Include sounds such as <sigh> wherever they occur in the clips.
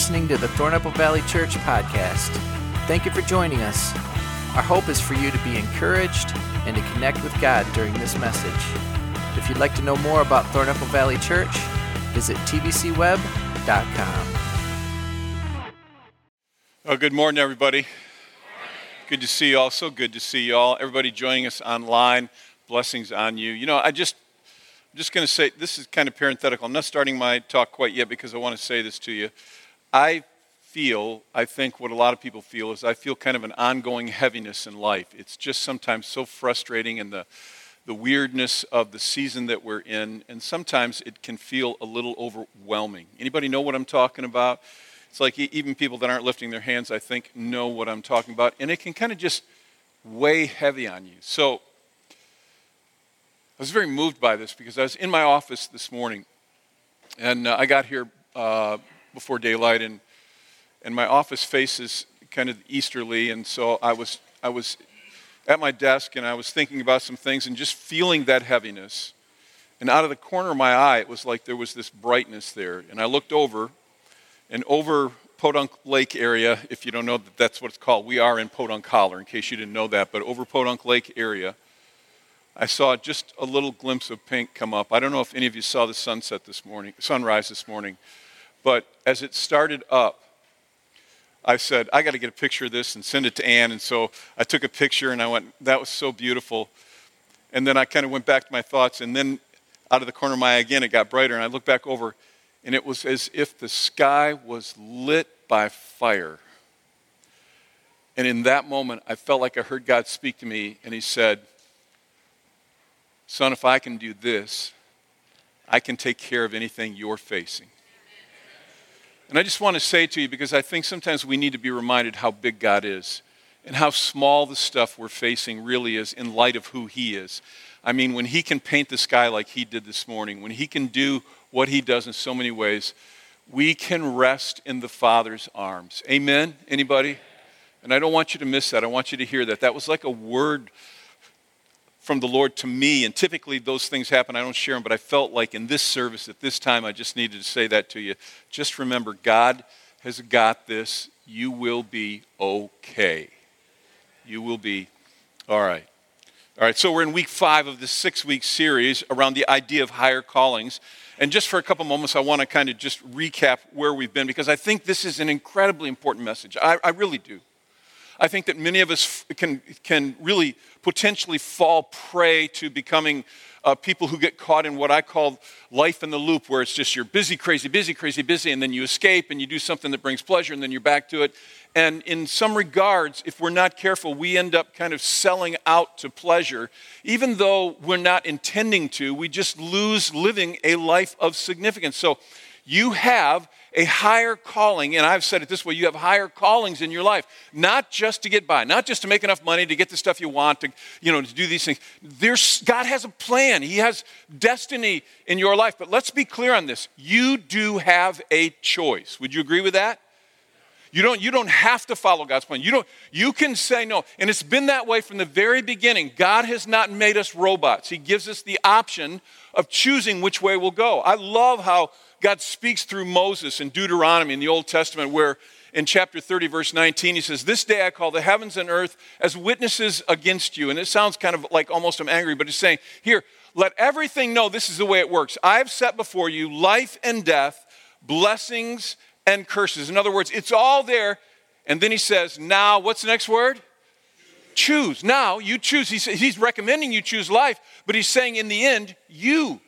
listening to the Thornapple Valley Church podcast. Thank you for joining us. Our hope is for you to be encouraged and to connect with God during this message. If you'd like to know more about Thornapple Valley Church, visit tvcweb.com. Oh, good morning, everybody. Good to see you all. So good to see you all. Everybody joining us online, blessings on you. You know, I just, I'm just going to say this is kind of parenthetical. I'm not starting my talk quite yet because I want to say this to you. I feel, I think what a lot of people feel is I feel kind of an ongoing heaviness in life. It's just sometimes so frustrating and the, the weirdness of the season that we're in, and sometimes it can feel a little overwhelming. Anybody know what I'm talking about? It's like even people that aren't lifting their hands, I think, know what I'm talking about, and it can kind of just weigh heavy on you. So I was very moved by this because I was in my office this morning, and uh, I got here uh, before daylight, and and my office faces kind of easterly, and so I was I was at my desk and I was thinking about some things and just feeling that heaviness. And out of the corner of my eye, it was like there was this brightness there. And I looked over, and over Podunk Lake area, if you don't know that that's what it's called, we are in Podunk Holler, in case you didn't know that, but over Podunk Lake area, I saw just a little glimpse of pink come up. I don't know if any of you saw the sunset this morning, sunrise this morning, but as it started up, I said, I got to get a picture of this and send it to Ann. And so I took a picture and I went, that was so beautiful. And then I kind of went back to my thoughts. And then out of the corner of my eye again, it got brighter. And I looked back over and it was as if the sky was lit by fire. And in that moment, I felt like I heard God speak to me. And He said, Son, if I can do this, I can take care of anything you're facing. And I just want to say to you, because I think sometimes we need to be reminded how big God is and how small the stuff we're facing really is in light of who He is. I mean, when He can paint the sky like He did this morning, when He can do what He does in so many ways, we can rest in the Father's arms. Amen? Anybody? And I don't want you to miss that. I want you to hear that. That was like a word from the Lord to me. And typically those things happen. I don't share them, but I felt like in this service at this time, I just needed to say that to you. Just remember, God has got this. You will be okay. You will be all right. All right, so we're in week five of this six week series around the idea of higher callings. And just for a couple moments, I want to kind of just recap where we've been because I think this is an incredibly important message. I, I really do. I think that many of us can, can really potentially fall prey to becoming uh, people who get caught in what I call life in the loop, where it's just you're busy, crazy, busy, crazy, busy, and then you escape and you do something that brings pleasure, and then you're back to it. And in some regards, if we're not careful, we end up kind of selling out to pleasure. Even though we're not intending to, we just lose living a life of significance. So you have a higher calling, and I've said it this way you have higher callings in your life, not just to get by, not just to make enough money to get the stuff you want, to, you know, to do these things. There's, God has a plan, He has destiny in your life. But let's be clear on this you do have a choice. Would you agree with that? You don't, you don't have to follow God's plan. You, don't, you can say no. And it's been that way from the very beginning. God has not made us robots, He gives us the option of choosing which way we'll go. I love how God speaks through Moses in Deuteronomy in the Old Testament, where in chapter 30, verse 19, he says, This day I call the heavens and earth as witnesses against you. And it sounds kind of like almost I'm angry, but he's saying, Here, let everything know this is the way it works. I've set before you life and death, blessings and curses. In other words, it's all there. And then he says, Now, what's the next word? Choose. Now, you choose. He's, he's recommending you choose life, but he's saying in the end, you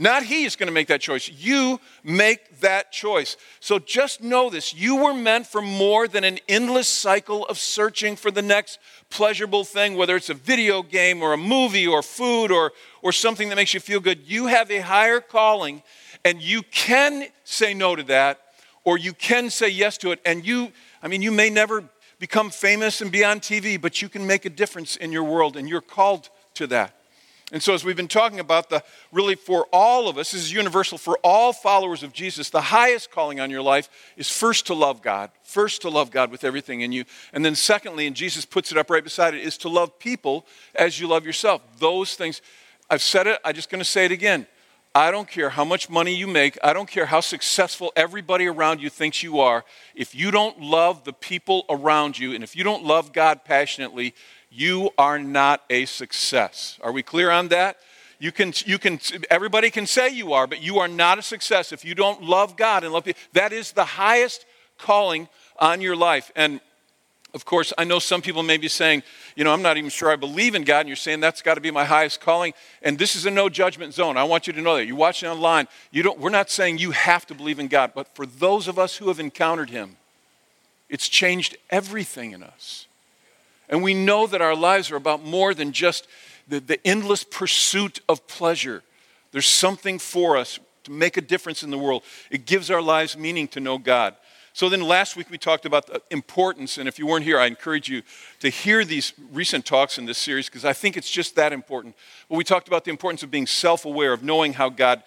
not he is going to make that choice. You make that choice. So just know this you were meant for more than an endless cycle of searching for the next pleasurable thing, whether it's a video game or a movie or food or, or something that makes you feel good. You have a higher calling, and you can say no to that, or you can say yes to it. And you, I mean, you may never become famous and be on TV, but you can make a difference in your world, and you're called to that. And so, as we've been talking about, the really for all of us, this is universal for all followers of Jesus, the highest calling on your life is first to love God, first to love God with everything in you. And then, secondly, and Jesus puts it up right beside it, is to love people as you love yourself. Those things, I've said it, I'm just going to say it again. I don't care how much money you make, I don't care how successful everybody around you thinks you are. If you don't love the people around you and if you don't love God passionately, you are not a success. Are we clear on that? You can, you can, everybody can say you are, but you are not a success if you don't love God and love people. That is the highest calling on your life. And of course, I know some people may be saying, you know, I'm not even sure I believe in God, and you're saying that's got to be my highest calling. And this is a no judgment zone. I want you to know that. You're watching online. You don't, we're not saying you have to believe in God, but for those of us who have encountered Him, it's changed everything in us. And we know that our lives are about more than just the, the endless pursuit of pleasure. There's something for us to make a difference in the world. It gives our lives meaning to know God. So then last week we talked about the importance, and if you weren't here, I encourage you to hear these recent talks in this series because I think it's just that important. But we talked about the importance of being self aware, of knowing how God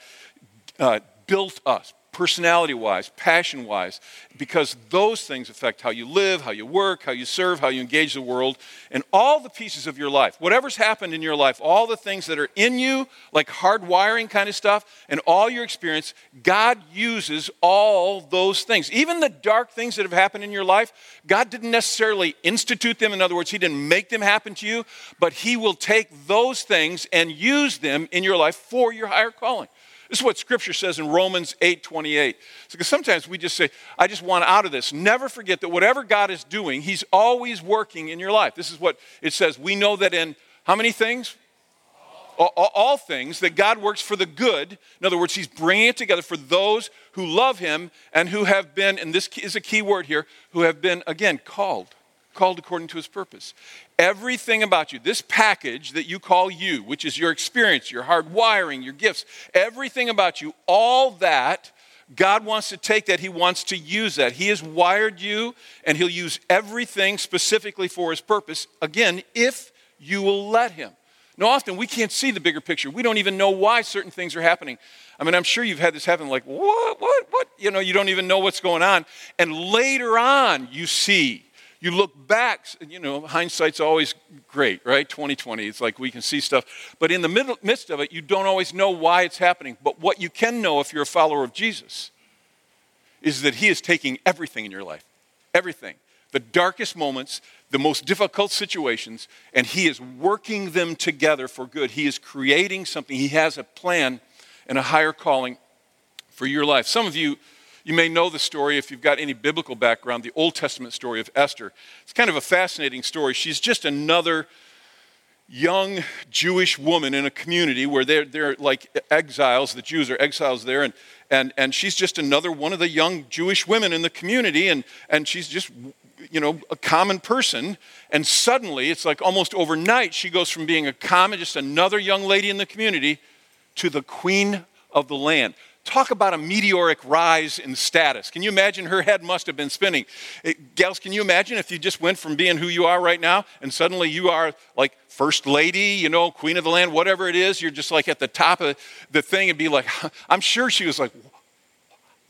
uh, built us, personality wise, passion wise, because those things affect how you live, how you work, how you serve, how you engage the world, and all the pieces of your life. Whatever's happened in your life, all the things that are in you, like hardwiring kind of stuff, and all your experience, God uses all those things. Even the dark things that have happened in your life, God didn't necessarily institute them. In other words, He didn't make them happen to you, but He will take those things and use them in your life for your higher calling. This is what Scripture says in Romans 8 28. Because sometimes we just say, I just want out of this. Never forget that whatever God is doing, He's always working in your life. This is what it says. We know that in how many things? All, all, all things, that God works for the good. In other words, He's bringing it together for those who love Him and who have been, and this is a key word here, who have been, again, called called according to his purpose. Everything about you, this package that you call you, which is your experience, your hard wiring, your gifts, everything about you, all that, God wants to take that. He wants to use that. He has wired you, and He'll use everything specifically for His purpose, again, if you will let Him. Now, often we can't see the bigger picture. We don't even know why certain things are happening. I mean, I'm sure you've had this happen like, what, what, what? You know, you don't even know what's going on. And later on, you see you look back, you know, hindsight's always great, right? 2020, it's like we can see stuff. But in the middle, midst of it, you don't always know why it's happening. But what you can know if you're a follower of Jesus is that He is taking everything in your life, everything, the darkest moments, the most difficult situations, and He is working them together for good. He is creating something, He has a plan and a higher calling for your life. Some of you you may know the story if you've got any biblical background, the Old Testament story of Esther. It's kind of a fascinating story. She's just another young Jewish woman in a community where they're, they're like exiles. The Jews are exiles there. And, and, and she's just another one of the young Jewish women in the community. And, and she's just, you know, a common person. And suddenly, it's like almost overnight, she goes from being a common, just another young lady in the community, to the queen of the land. Talk about a meteoric rise in status. Can you imagine her head must have been spinning? It, gals, can you imagine if you just went from being who you are right now and suddenly you are like first lady, you know, queen of the land, whatever it is, you're just like at the top of the thing and be like, <laughs> I'm sure she was like,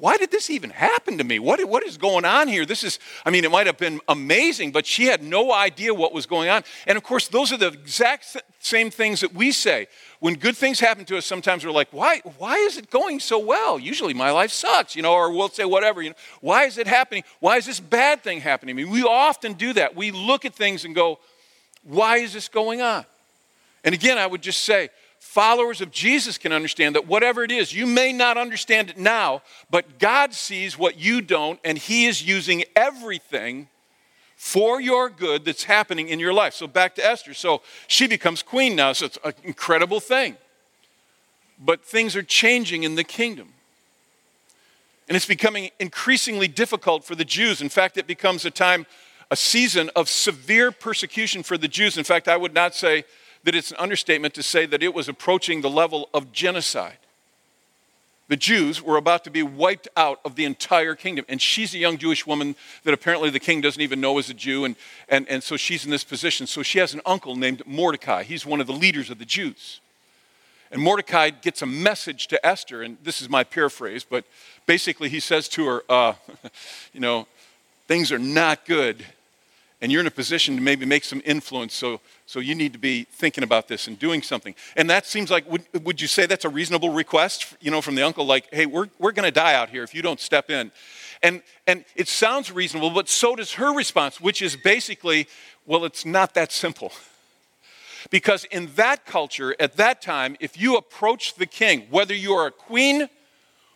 why did this even happen to me? What, what is going on here? This is, I mean, it might have been amazing, but she had no idea what was going on. And of course, those are the exact same things that we say. When good things happen to us, sometimes we're like, why, why is it going so well? Usually my life sucks, you know, or we'll say whatever, you know, why is it happening? Why is this bad thing happening to me? We often do that. We look at things and go, why is this going on? And again, I would just say, followers of Jesus can understand that whatever it is, you may not understand it now, but God sees what you don't, and He is using everything for your good that's happening in your life. So back to Esther. So she becomes queen now, so it's an incredible thing. But things are changing in the kingdom. And it's becoming increasingly difficult for the Jews. In fact, it becomes a time, a season of severe persecution for the Jews. In fact, I would not say that it's an understatement to say that it was approaching the level of genocide. The Jews were about to be wiped out of the entire kingdom. And she's a young Jewish woman that apparently the king doesn't even know is a Jew. And, and, and so she's in this position. So she has an uncle named Mordecai. He's one of the leaders of the Jews. And Mordecai gets a message to Esther. And this is my paraphrase, but basically he says to her, uh, <laughs> you know, things are not good and you're in a position to maybe make some influence. So, so you need to be thinking about this and doing something. And that seems like, would, would you say that's a reasonable request, you know, from the uncle? Like, hey, we're, we're going to die out here if you don't step in. And, and it sounds reasonable, but so does her response, which is basically, well, it's not that simple. Because in that culture, at that time, if you approach the king, whether you are a queen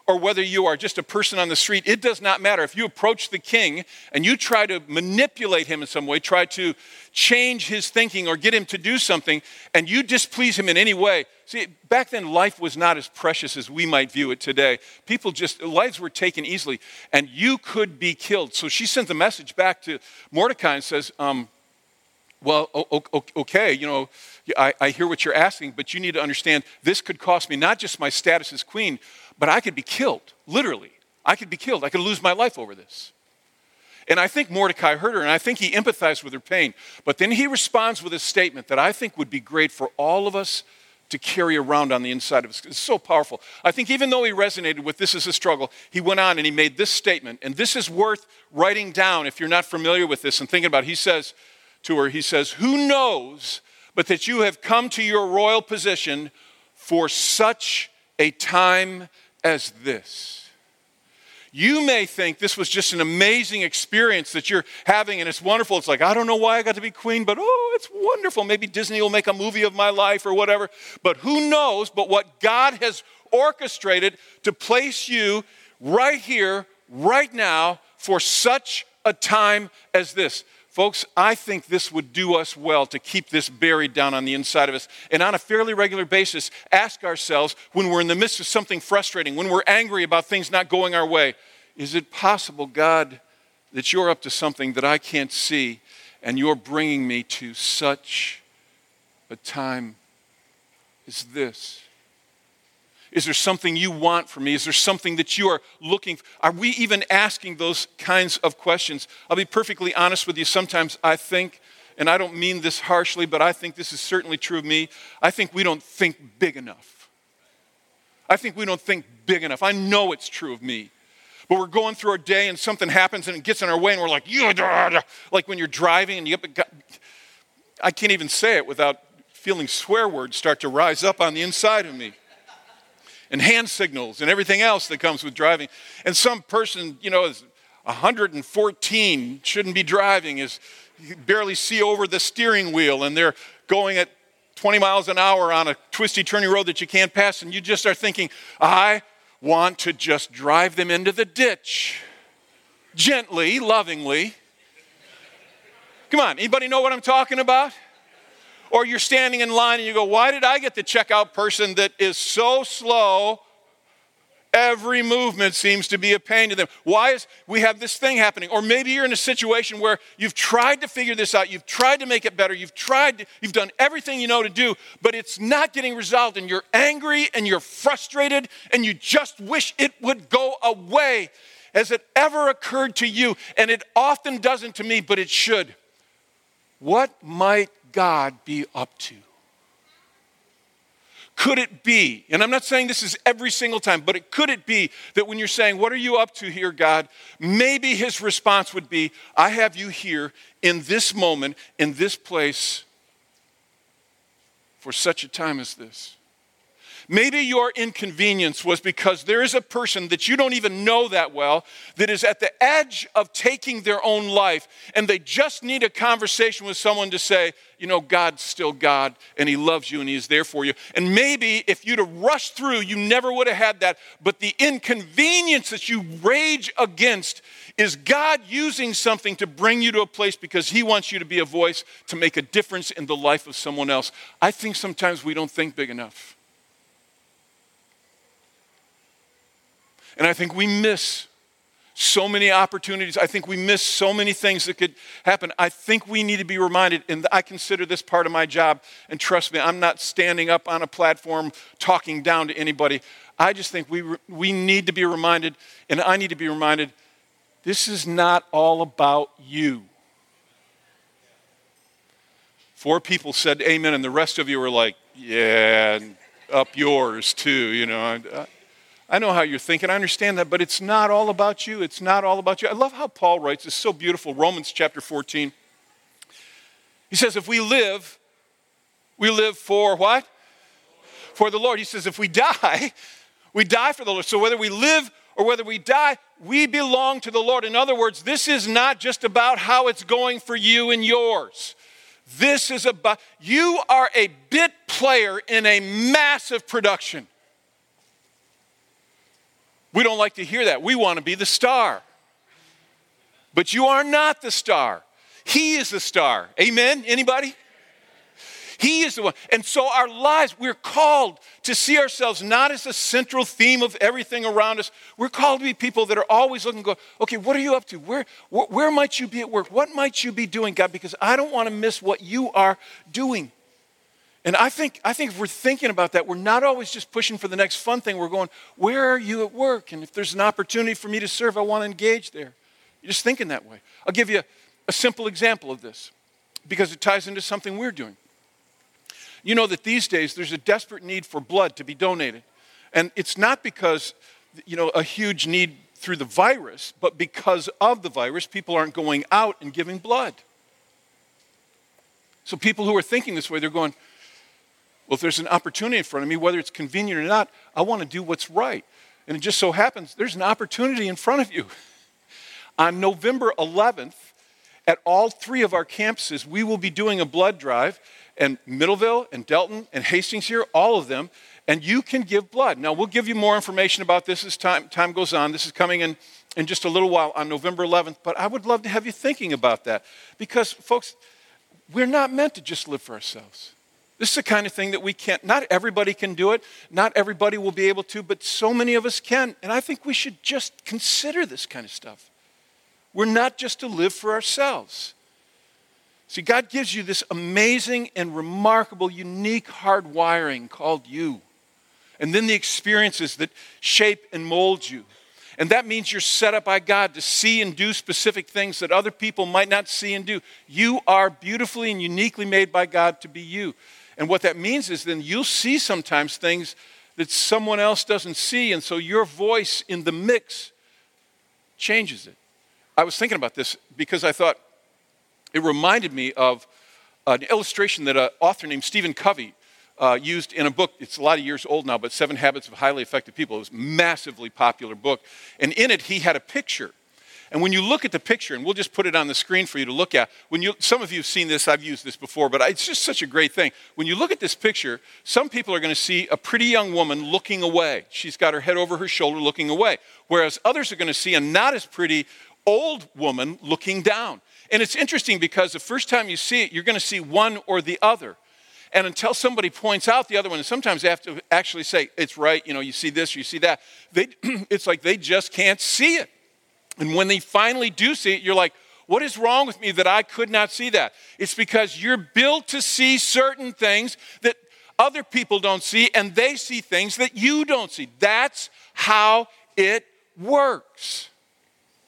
or whether you are just a person on the street, it does not matter. If you approach the king and you try to manipulate him in some way, try to change his thinking or get him to do something, and you displease him in any way, see, back then life was not as precious as we might view it today. People just, lives were taken easily, and you could be killed. So she sends a message back to Mordecai and says, um, well, okay, you know, I, I hear what you're asking, but you need to understand this could cost me not just my status as queen, but I could be killed, literally. I could be killed. I could lose my life over this. And I think Mordecai heard her, and I think he empathized with her pain. But then he responds with a statement that I think would be great for all of us to carry around on the inside of us. It's so powerful. I think even though he resonated with this is a struggle, he went on and he made this statement. And this is worth writing down if you're not familiar with this and thinking about it. He says to her, he says, Who knows but that you have come to your royal position for such a time as this. You may think this was just an amazing experience that you're having and it's wonderful. It's like, I don't know why I got to be queen, but oh, it's wonderful. Maybe Disney will make a movie of my life or whatever. But who knows but what God has orchestrated to place you right here, right now, for such a time as this. Folks, I think this would do us well to keep this buried down on the inside of us. And on a fairly regular basis, ask ourselves when we're in the midst of something frustrating, when we're angry about things not going our way, is it possible, God, that you're up to something that I can't see and you're bringing me to such a time as this? Is there something you want from me? Is there something that you are looking for? Are we even asking those kinds of questions? I'll be perfectly honest with you. Sometimes I think, and I don't mean this harshly, but I think this is certainly true of me. I think we don't think big enough. I think we don't think big enough. I know it's true of me. But we're going through our day and something happens and it gets in our way and we're like, like when you're driving and you get, I can't even say it without feeling swear words start to rise up on the inside of me and hand signals and everything else that comes with driving. And some person, you know, is 114, shouldn't be driving, is barely see over the steering wheel, and they're going at 20 miles an hour on a twisty, turning road that you can't pass, and you just are thinking, I want to just drive them into the ditch. Gently, lovingly. Come on, anybody know what I'm talking about? Or you're standing in line and you go, Why did I get the checkout person that is so slow? Every movement seems to be a pain to them. Why is we have this thing happening? Or maybe you're in a situation where you've tried to figure this out, you've tried to make it better, you've tried, you've done everything you know to do, but it's not getting resolved, and you're angry and you're frustrated, and you just wish it would go away. Has it ever occurred to you? And it often doesn't to me, but it should. What might God be up to? Could it be, and I'm not saying this is every single time, but it could it be that when you're saying, What are you up to here, God? Maybe his response would be, I have you here in this moment, in this place, for such a time as this. Maybe your inconvenience was because there is a person that you don't even know that well that is at the edge of taking their own life, and they just need a conversation with someone to say, you know, God's still God, and He loves you, and He is there for you. And maybe if you'd have rushed through, you never would have had that. But the inconvenience that you rage against is God using something to bring you to a place because He wants you to be a voice to make a difference in the life of someone else. I think sometimes we don't think big enough. And I think we miss so many opportunities. I think we miss so many things that could happen. I think we need to be reminded, and I consider this part of my job. And trust me, I'm not standing up on a platform talking down to anybody. I just think we, we need to be reminded, and I need to be reminded this is not all about you. Four people said amen, and the rest of you were like, yeah, up yours too, you know. I know how you're thinking. I understand that, but it's not all about you. It's not all about you. I love how Paul writes. It's so beautiful. Romans chapter 14. He says, if we live, we live for what? For the Lord. He says, if we die, we die for the Lord. So whether we live or whether we die, we belong to the Lord. In other words, this is not just about how it's going for you and yours. This is about, you are a bit player in a massive production. We don't like to hear that. We want to be the star. But you are not the star. He is the star. Amen? Anybody? He is the one. And so our lives, we're called to see ourselves not as the central theme of everything around us. We're called to be people that are always looking, go, okay, what are you up to? Where, where, where might you be at work? What might you be doing, God? Because I don't want to miss what you are doing. And I think, I think if we're thinking about that, we're not always just pushing for the next fun thing. We're going, where are you at work? And if there's an opportunity for me to serve, I want to engage there. You're just thinking that way. I'll give you a, a simple example of this because it ties into something we're doing. You know that these days there's a desperate need for blood to be donated. And it's not because, you know, a huge need through the virus, but because of the virus, people aren't going out and giving blood. So people who are thinking this way, they're going, well, if there's an opportunity in front of me, whether it's convenient or not, I want to do what's right. And it just so happens there's an opportunity in front of you. <laughs> On November 11th, at all three of our campuses, we will be doing a blood drive, and Middleville and Delton and Hastings here, all of them, and you can give blood. Now, we'll give you more information about this as time, time goes on. This is coming in, in just a little while on November 11th, but I would love to have you thinking about that because, folks, we're not meant to just live for ourselves. This is the kind of thing that we can't, not everybody can do it, not everybody will be able to, but so many of us can. And I think we should just consider this kind of stuff. We're not just to live for ourselves. See, God gives you this amazing and remarkable, unique hard wiring called you. And then the experiences that shape and mold you. And that means you're set up by God to see and do specific things that other people might not see and do. You are beautifully and uniquely made by God to be you. And what that means is then you'll see sometimes things that someone else doesn't see. And so your voice in the mix changes it. I was thinking about this because I thought it reminded me of an illustration that an author named Stephen Covey uh, used in a book. It's a lot of years old now, but Seven Habits of Highly Effective People. It was a massively popular book. And in it, he had a picture. And when you look at the picture, and we'll just put it on the screen for you to look at, when you, some of you have seen this, I've used this before, but it's just such a great thing. When you look at this picture, some people are going to see a pretty young woman looking away. She's got her head over her shoulder looking away. Whereas others are going to see a not as pretty old woman looking down. And it's interesting because the first time you see it, you're going to see one or the other. And until somebody points out the other one, and sometimes they have to actually say, it's right, you know, you see this, you see that, they, <clears throat> it's like they just can't see it. And when they finally do see it, you're like, what is wrong with me that I could not see that? It's because you're built to see certain things that other people don't see, and they see things that you don't see. That's how it works.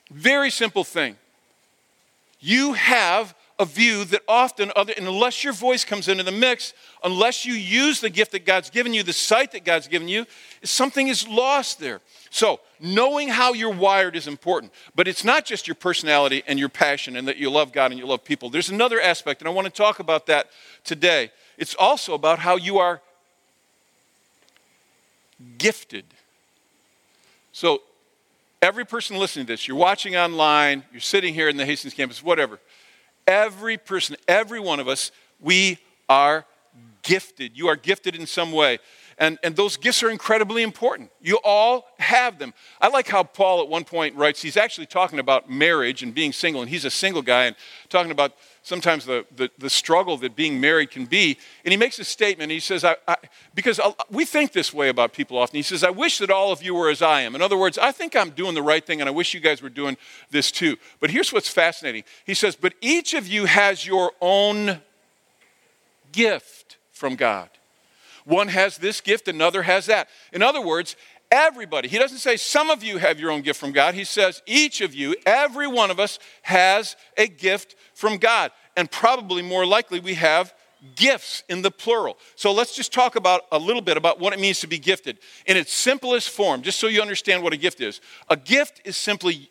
Very simple thing. You have a view that often other unless your voice comes into the mix unless you use the gift that god's given you the sight that god's given you something is lost there. So knowing how you're wired is important but it's not just your personality and your passion and that you love god and you love people. There's another aspect and i want to talk about that today. It's also about how you are gifted. So Every person listening to this, you're watching online, you're sitting here in the Hastings campus, whatever. Every person, every one of us, we are gifted. You are gifted in some way. And, and those gifts are incredibly important. You all have them. I like how Paul at one point writes, he's actually talking about marriage and being single, and he's a single guy, and talking about sometimes the, the, the struggle that being married can be. And he makes a statement. He says, I, I, because we think this way about people often. He says, I wish that all of you were as I am. In other words, I think I'm doing the right thing, and I wish you guys were doing this too. But here's what's fascinating. He says, But each of you has your own gift from God. One has this gift, another has that. In other words, everybody, he doesn't say some of you have your own gift from God. He says each of you, every one of us, has a gift from God. And probably more likely, we have gifts in the plural. So let's just talk about a little bit about what it means to be gifted in its simplest form, just so you understand what a gift is. A gift is simply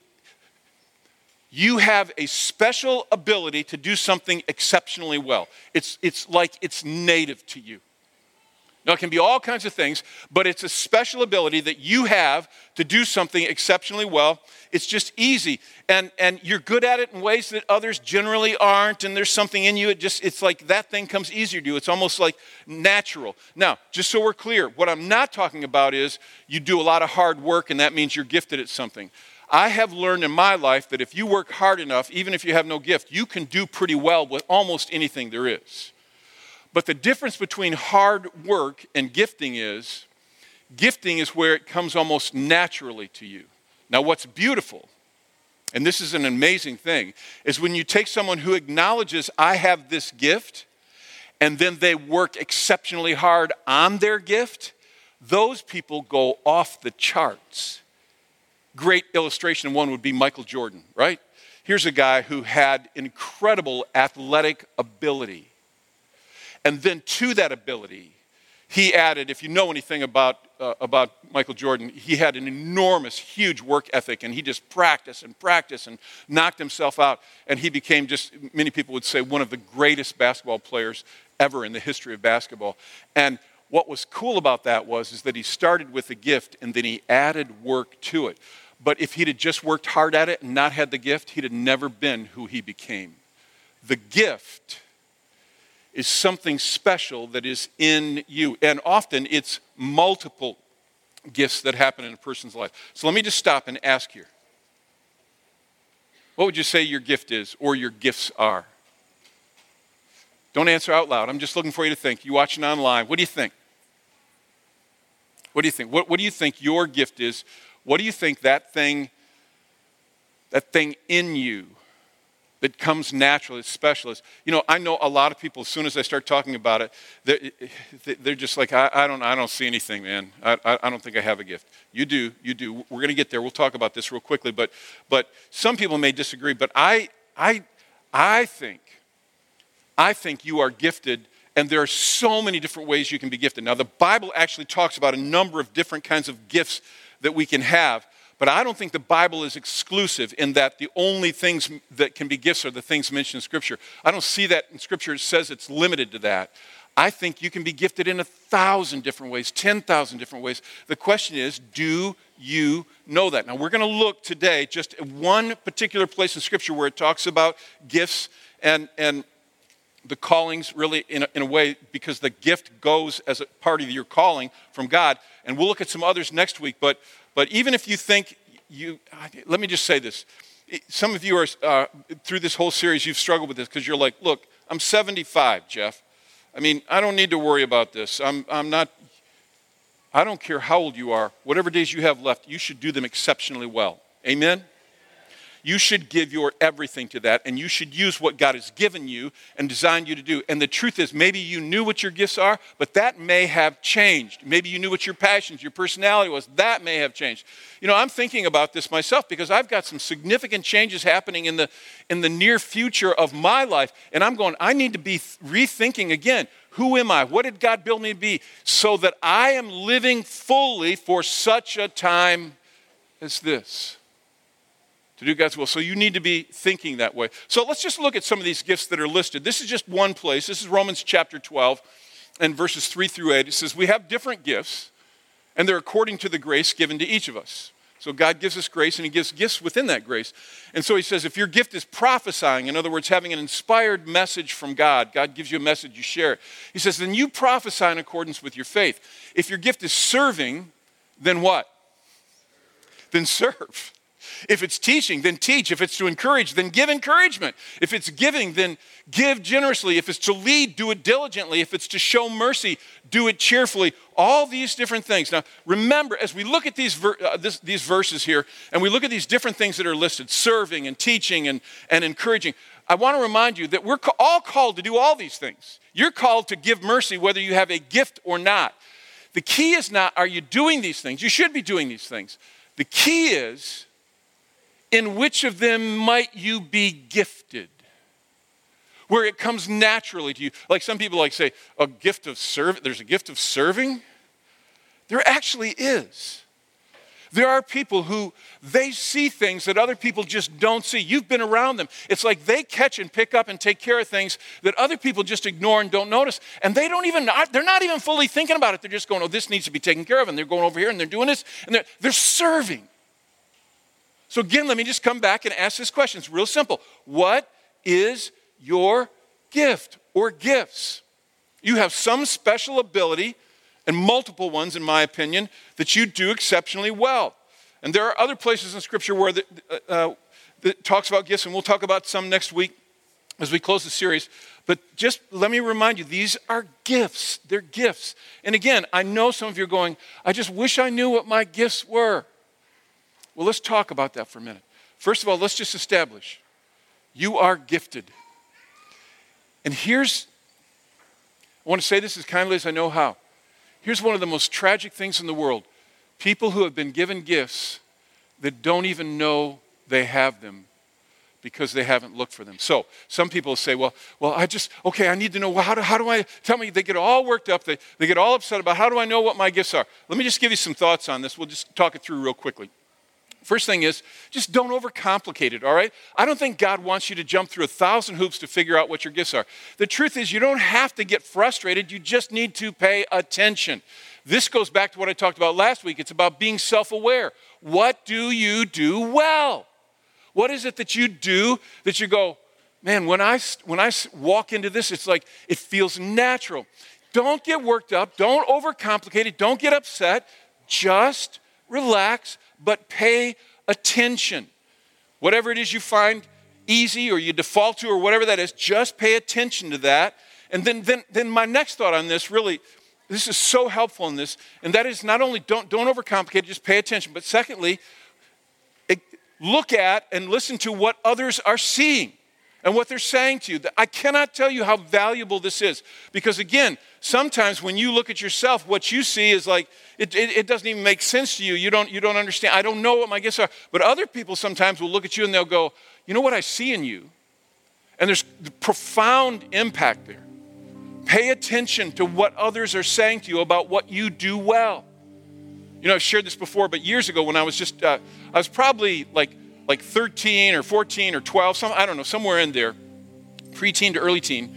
you have a special ability to do something exceptionally well. It's, it's like it's native to you. Now, it can be all kinds of things, but it's a special ability that you have to do something exceptionally well. It's just easy. And, and you're good at it in ways that others generally aren't, and there's something in you. It just, it's like that thing comes easier to you. It's almost like natural. Now, just so we're clear, what I'm not talking about is you do a lot of hard work, and that means you're gifted at something. I have learned in my life that if you work hard enough, even if you have no gift, you can do pretty well with almost anything there is. But the difference between hard work and gifting is gifting is where it comes almost naturally to you. Now, what's beautiful, and this is an amazing thing, is when you take someone who acknowledges, I have this gift, and then they work exceptionally hard on their gift, those people go off the charts great illustration one would be Michael Jordan, right? Here's a guy who had incredible athletic ability. And then to that ability, he added, if you know anything about, uh, about Michael Jordan, he had an enormous, huge work ethic, and he just practiced and practiced and knocked himself out. And he became just, many people would say, one of the greatest basketball players ever in the history of basketball. And what was cool about that was is that he started with a gift and then he added work to it. But if he'd have just worked hard at it and not had the gift, he'd have never been who he became. The gift is something special that is in you. And often it's multiple gifts that happen in a person's life. So let me just stop and ask here. What would you say your gift is or your gifts are? Don't answer out loud. I'm just looking for you to think. You watching online, what do you think? What do you think? What, what do you think your gift is what do you think that thing, that thing in you that comes naturally, special is? You know, I know a lot of people, as soon as I start talking about it, they're, they're just like, I, I, don't, I don't see anything, man. I, I don't think I have a gift. You do, you do. We're going to get there. We'll talk about this real quickly. But, but some people may disagree, but I, I, I think, I think you are gifted and there are so many different ways you can be gifted. Now, the Bible actually talks about a number of different kinds of gifts that we can have. But I don't think the Bible is exclusive in that the only things that can be gifts are the things mentioned in Scripture. I don't see that in Scripture. It says it's limited to that. I think you can be gifted in a thousand different ways, 10,000 different ways. The question is, do you know that? Now, we're going to look today just at one particular place in Scripture where it talks about gifts and, and the callings really in a, in a way because the gift goes as a part of your calling from God. And we'll look at some others next week. But, but even if you think you, let me just say this. Some of you are, uh, through this whole series, you've struggled with this because you're like, look, I'm 75, Jeff. I mean, I don't need to worry about this. I'm, I'm not, I don't care how old you are, whatever days you have left, you should do them exceptionally well. Amen? You should give your everything to that and you should use what God has given you and designed you to do. And the truth is, maybe you knew what your gifts are, but that may have changed. Maybe you knew what your passions, your personality was. That may have changed. You know, I'm thinking about this myself because I've got some significant changes happening in the, in the near future of my life. And I'm going, I need to be rethinking again. Who am I? What did God build me to be? So that I am living fully for such a time as this to do God's will. So you need to be thinking that way. So let's just look at some of these gifts that are listed. This is just one place. This is Romans chapter 12 and verses 3 through 8. It says, We have different gifts, and they're according to the grace given to each of us. So God gives us grace, and He gives gifts within that grace. And so He says, if your gift is prophesying, in other words, having an inspired message from God, God gives you a message, you share it. He says, then you prophesy in accordance with your faith. If your gift is serving, then what? Then serve. If it's teaching, then teach. If it's to encourage, then give encouragement. If it's giving, then give generously. If it's to lead, do it diligently. If it's to show mercy, do it cheerfully. All these different things. Now, remember, as we look at these, ver- uh, this, these verses here and we look at these different things that are listed serving and teaching and, and encouraging I want to remind you that we're all called to do all these things. You're called to give mercy whether you have a gift or not. The key is not, are you doing these things? You should be doing these things. The key is, in which of them might you be gifted? Where it comes naturally to you. Like some people like say, a gift of serving, there's a gift of serving. There actually is. There are people who they see things that other people just don't see. You've been around them. It's like they catch and pick up and take care of things that other people just ignore and don't notice. And they don't even, they're not even fully thinking about it. They're just going, oh, this needs to be taken care of. And they're going over here and they're doing this and they're, they're serving. So, again, let me just come back and ask this question. It's real simple. What is your gift or gifts? You have some special ability and multiple ones, in my opinion, that you do exceptionally well. And there are other places in Scripture where that, uh, uh, that talks about gifts, and we'll talk about some next week as we close the series. But just let me remind you, these are gifts. They're gifts. And again, I know some of you are going, I just wish I knew what my gifts were. Well, let's talk about that for a minute. First of all, let's just establish you are gifted. And here's, I want to say this as kindly as I know how. Here's one of the most tragic things in the world people who have been given gifts that don't even know they have them because they haven't looked for them. So some people say, well, well, I just, okay, I need to know, well, how do, how do I, tell me, they get all worked up, they, they get all upset about how do I know what my gifts are? Let me just give you some thoughts on this. We'll just talk it through real quickly. First thing is, just don't overcomplicate it, all right? I don't think God wants you to jump through a thousand hoops to figure out what your gifts are. The truth is, you don't have to get frustrated, you just need to pay attention. This goes back to what I talked about last week. It's about being self aware. What do you do well? What is it that you do that you go, man, when I, when I walk into this, it's like it feels natural. Don't get worked up, don't overcomplicate it, don't get upset. Just relax but pay attention. Whatever it is you find easy or you default to or whatever that is, just pay attention to that. And then, then, then my next thought on this really, this is so helpful in this, and that is not only don't, don't overcomplicate just pay attention, but secondly, look at and listen to what others are seeing and what they're saying to you. I cannot tell you how valuable this is. Because again, sometimes when you look at yourself, what you see is like, it, it, it, doesn't even make sense to you. You don't, you don't understand. I don't know what my gifts are. But other people sometimes will look at you and they'll go, you know what I see in you? And there's profound impact there. Pay attention to what others are saying to you about what you do well. You know, I've shared this before, but years ago when I was just, uh, I was probably like like 13 or 14 or 12, some, I don't know, somewhere in there, preteen to early teen.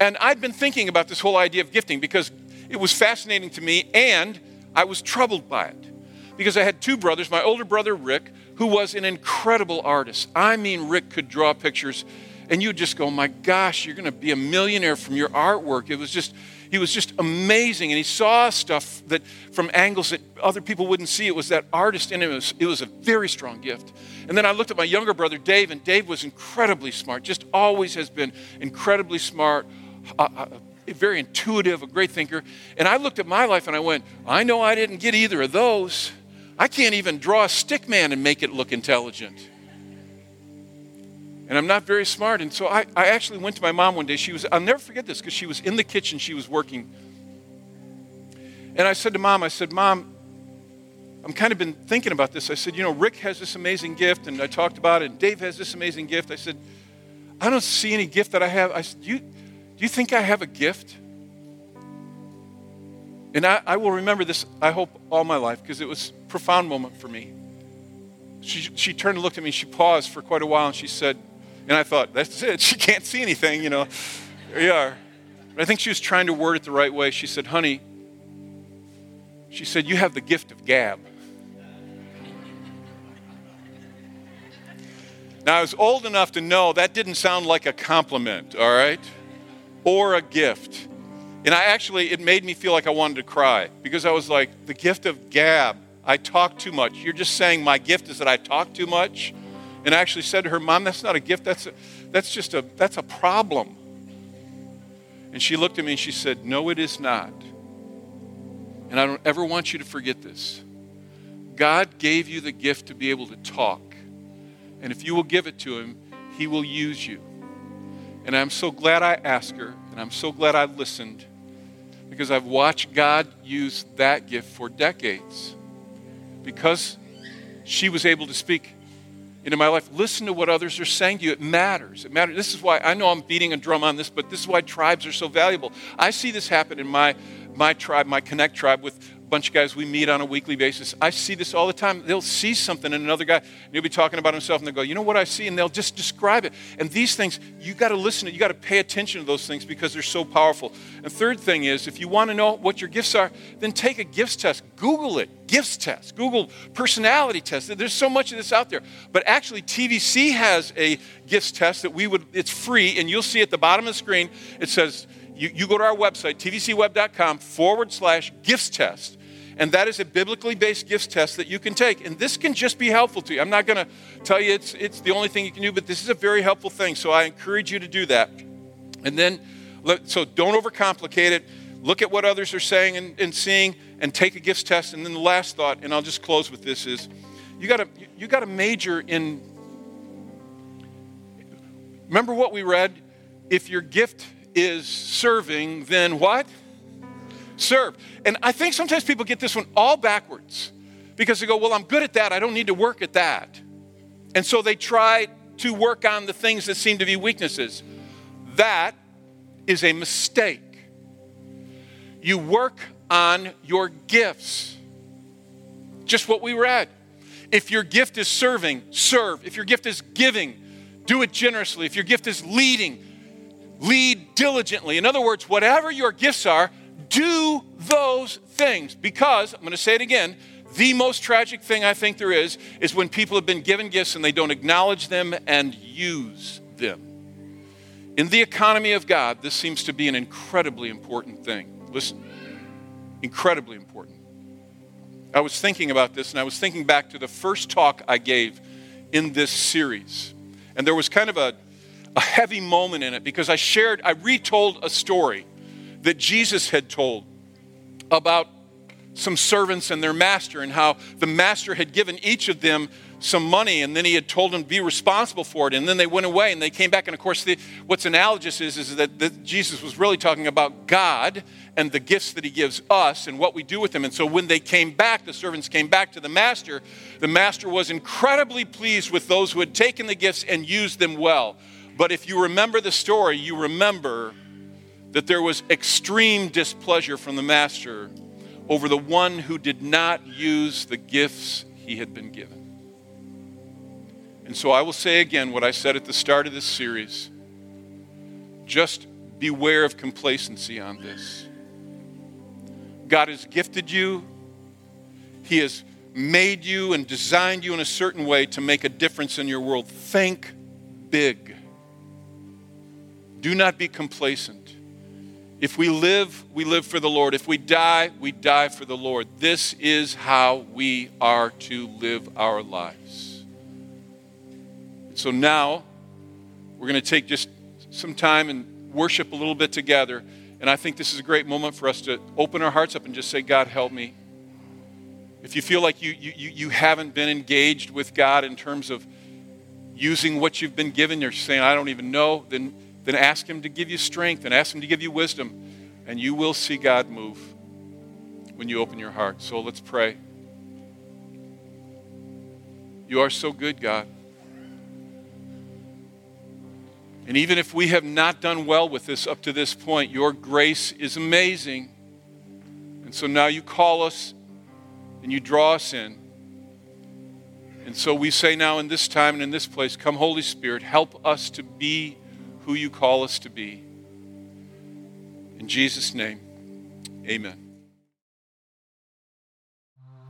And I'd been thinking about this whole idea of gifting because it was fascinating to me and I was troubled by it. Because I had two brothers, my older brother Rick, who was an incredible artist. I mean, Rick could draw pictures, and you'd just go, My gosh, you're going to be a millionaire from your artwork. It was just, he was just amazing. And he saw stuff that from angles that other people wouldn't see. It was that artist in him. It was, it was a very strong gift. And then I looked at my younger brother, Dave, and Dave was incredibly smart, just always has been incredibly smart, uh, uh, very intuitive, a great thinker. And I looked at my life and I went, I know I didn't get either of those. I can't even draw a stick man and make it look intelligent. And I'm not very smart. And so I, I actually went to my mom one day. She was, I'll never forget this because she was in the kitchen, she was working. And I said to mom, I said, Mom, I'm kind of been thinking about this. I said, you know, Rick has this amazing gift, and I talked about it, and Dave has this amazing gift. I said, I don't see any gift that I have. I said, you, do you think I have a gift? And I, I will remember this, I hope, all my life, because it was a profound moment for me. She, she turned and looked at me, she paused for quite a while, and she said, and I thought, that's it. <laughs> She can't see anything, you know. There you are. But I think she was trying to word it the right way. She said, honey, she said, you have the gift of gab. Now, I was old enough to know that didn't sound like a compliment, all right? Or a gift. And I actually, it made me feel like I wanted to cry because I was like, the gift of gab. I talk too much. You're just saying my gift is that I talk too much? And I actually said to her, Mom, that's not a gift. That's, a, that's just a, that's a problem. And she looked at me and she said, No, it is not. And I don't ever want you to forget this. God gave you the gift to be able to talk. And if you will give it to him, he will use you. And I'm so glad I asked her, and I'm so glad I listened, because I've watched God use that gift for decades. Because she was able to speak into my life. Listen to what others are saying to you. It matters. It matters. This is why I know I'm beating a drum on this, but this is why tribes are so valuable. I see this happen in my my tribe, my Connect tribe, with bunch of guys we meet on a weekly basis. I see this all the time. They'll see something in another guy, and he'll be talking about himself, and they'll go, You know what I see? And they'll just describe it. And these things, you got to listen to, you got to pay attention to those things because they're so powerful. And third thing is, if you want to know what your gifts are, then take a gifts test. Google it, gifts test. Google personality test. There's so much of this out there. But actually, TVC has a gifts test that we would, it's free, and you'll see at the bottom of the screen, it says, you, you go to our website, tvcweb.com forward slash gifts test. And that is a biblically based gifts test that you can take. And this can just be helpful to you. I'm not going to tell you it's, it's the only thing you can do, but this is a very helpful thing. So I encourage you to do that. And then, so don't overcomplicate it. Look at what others are saying and, and seeing and take a gifts test. And then the last thought, and I'll just close with this, is you got to you got to major in. Remember what we read? If your gift is serving, then what? Serve. And I think sometimes people get this one all backwards because they go, Well, I'm good at that. I don't need to work at that. And so they try to work on the things that seem to be weaknesses. That is a mistake. You work on your gifts. Just what we read. If your gift is serving, serve. If your gift is giving, do it generously. If your gift is leading, lead diligently. In other words, whatever your gifts are, do those things. Because, I'm going to say it again, the most tragic thing I think there is is when people have been given gifts and they don't acknowledge them and use them. In the economy of God, this seems to be an incredibly important thing. Listen, incredibly important. I was thinking about this and I was thinking back to the first talk I gave in this series. And there was kind of a a heavy moment in it because I shared, I retold a story that Jesus had told about some servants and their master and how the master had given each of them some money and then he had told them to be responsible for it and then they went away and they came back. And of course the, what's analogous is, is that, that jesus was really talking about god and the gifts that he gives us and what we do with them. And so when they came back the servants came back to the master the master was incredibly pleased with those who had taken the gifts and used them well but if you remember the story, you remember that there was extreme displeasure from the master over the one who did not use the gifts he had been given. And so I will say again what I said at the start of this series just beware of complacency on this. God has gifted you, He has made you and designed you in a certain way to make a difference in your world. Think big. Do not be complacent. If we live, we live for the Lord. If we die, we die for the Lord. This is how we are to live our lives. So now, we're going to take just some time and worship a little bit together. And I think this is a great moment for us to open our hearts up and just say, God, help me. If you feel like you, you, you haven't been engaged with God in terms of using what you've been given, you're saying, I don't even know, then then ask Him to give you strength and ask Him to give you wisdom, and you will see God move when you open your heart. So let's pray. You are so good, God. And even if we have not done well with this up to this point, your grace is amazing. And so now you call us and you draw us in. And so we say now in this time and in this place, Come, Holy Spirit, help us to be who you call us to be. In Jesus' name, amen.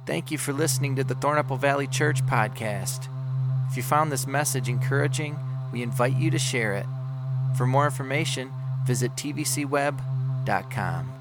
Thank you for listening to the Thornapple Valley Church podcast. If you found this message encouraging, we invite you to share it. For more information, visit tvcweb.com.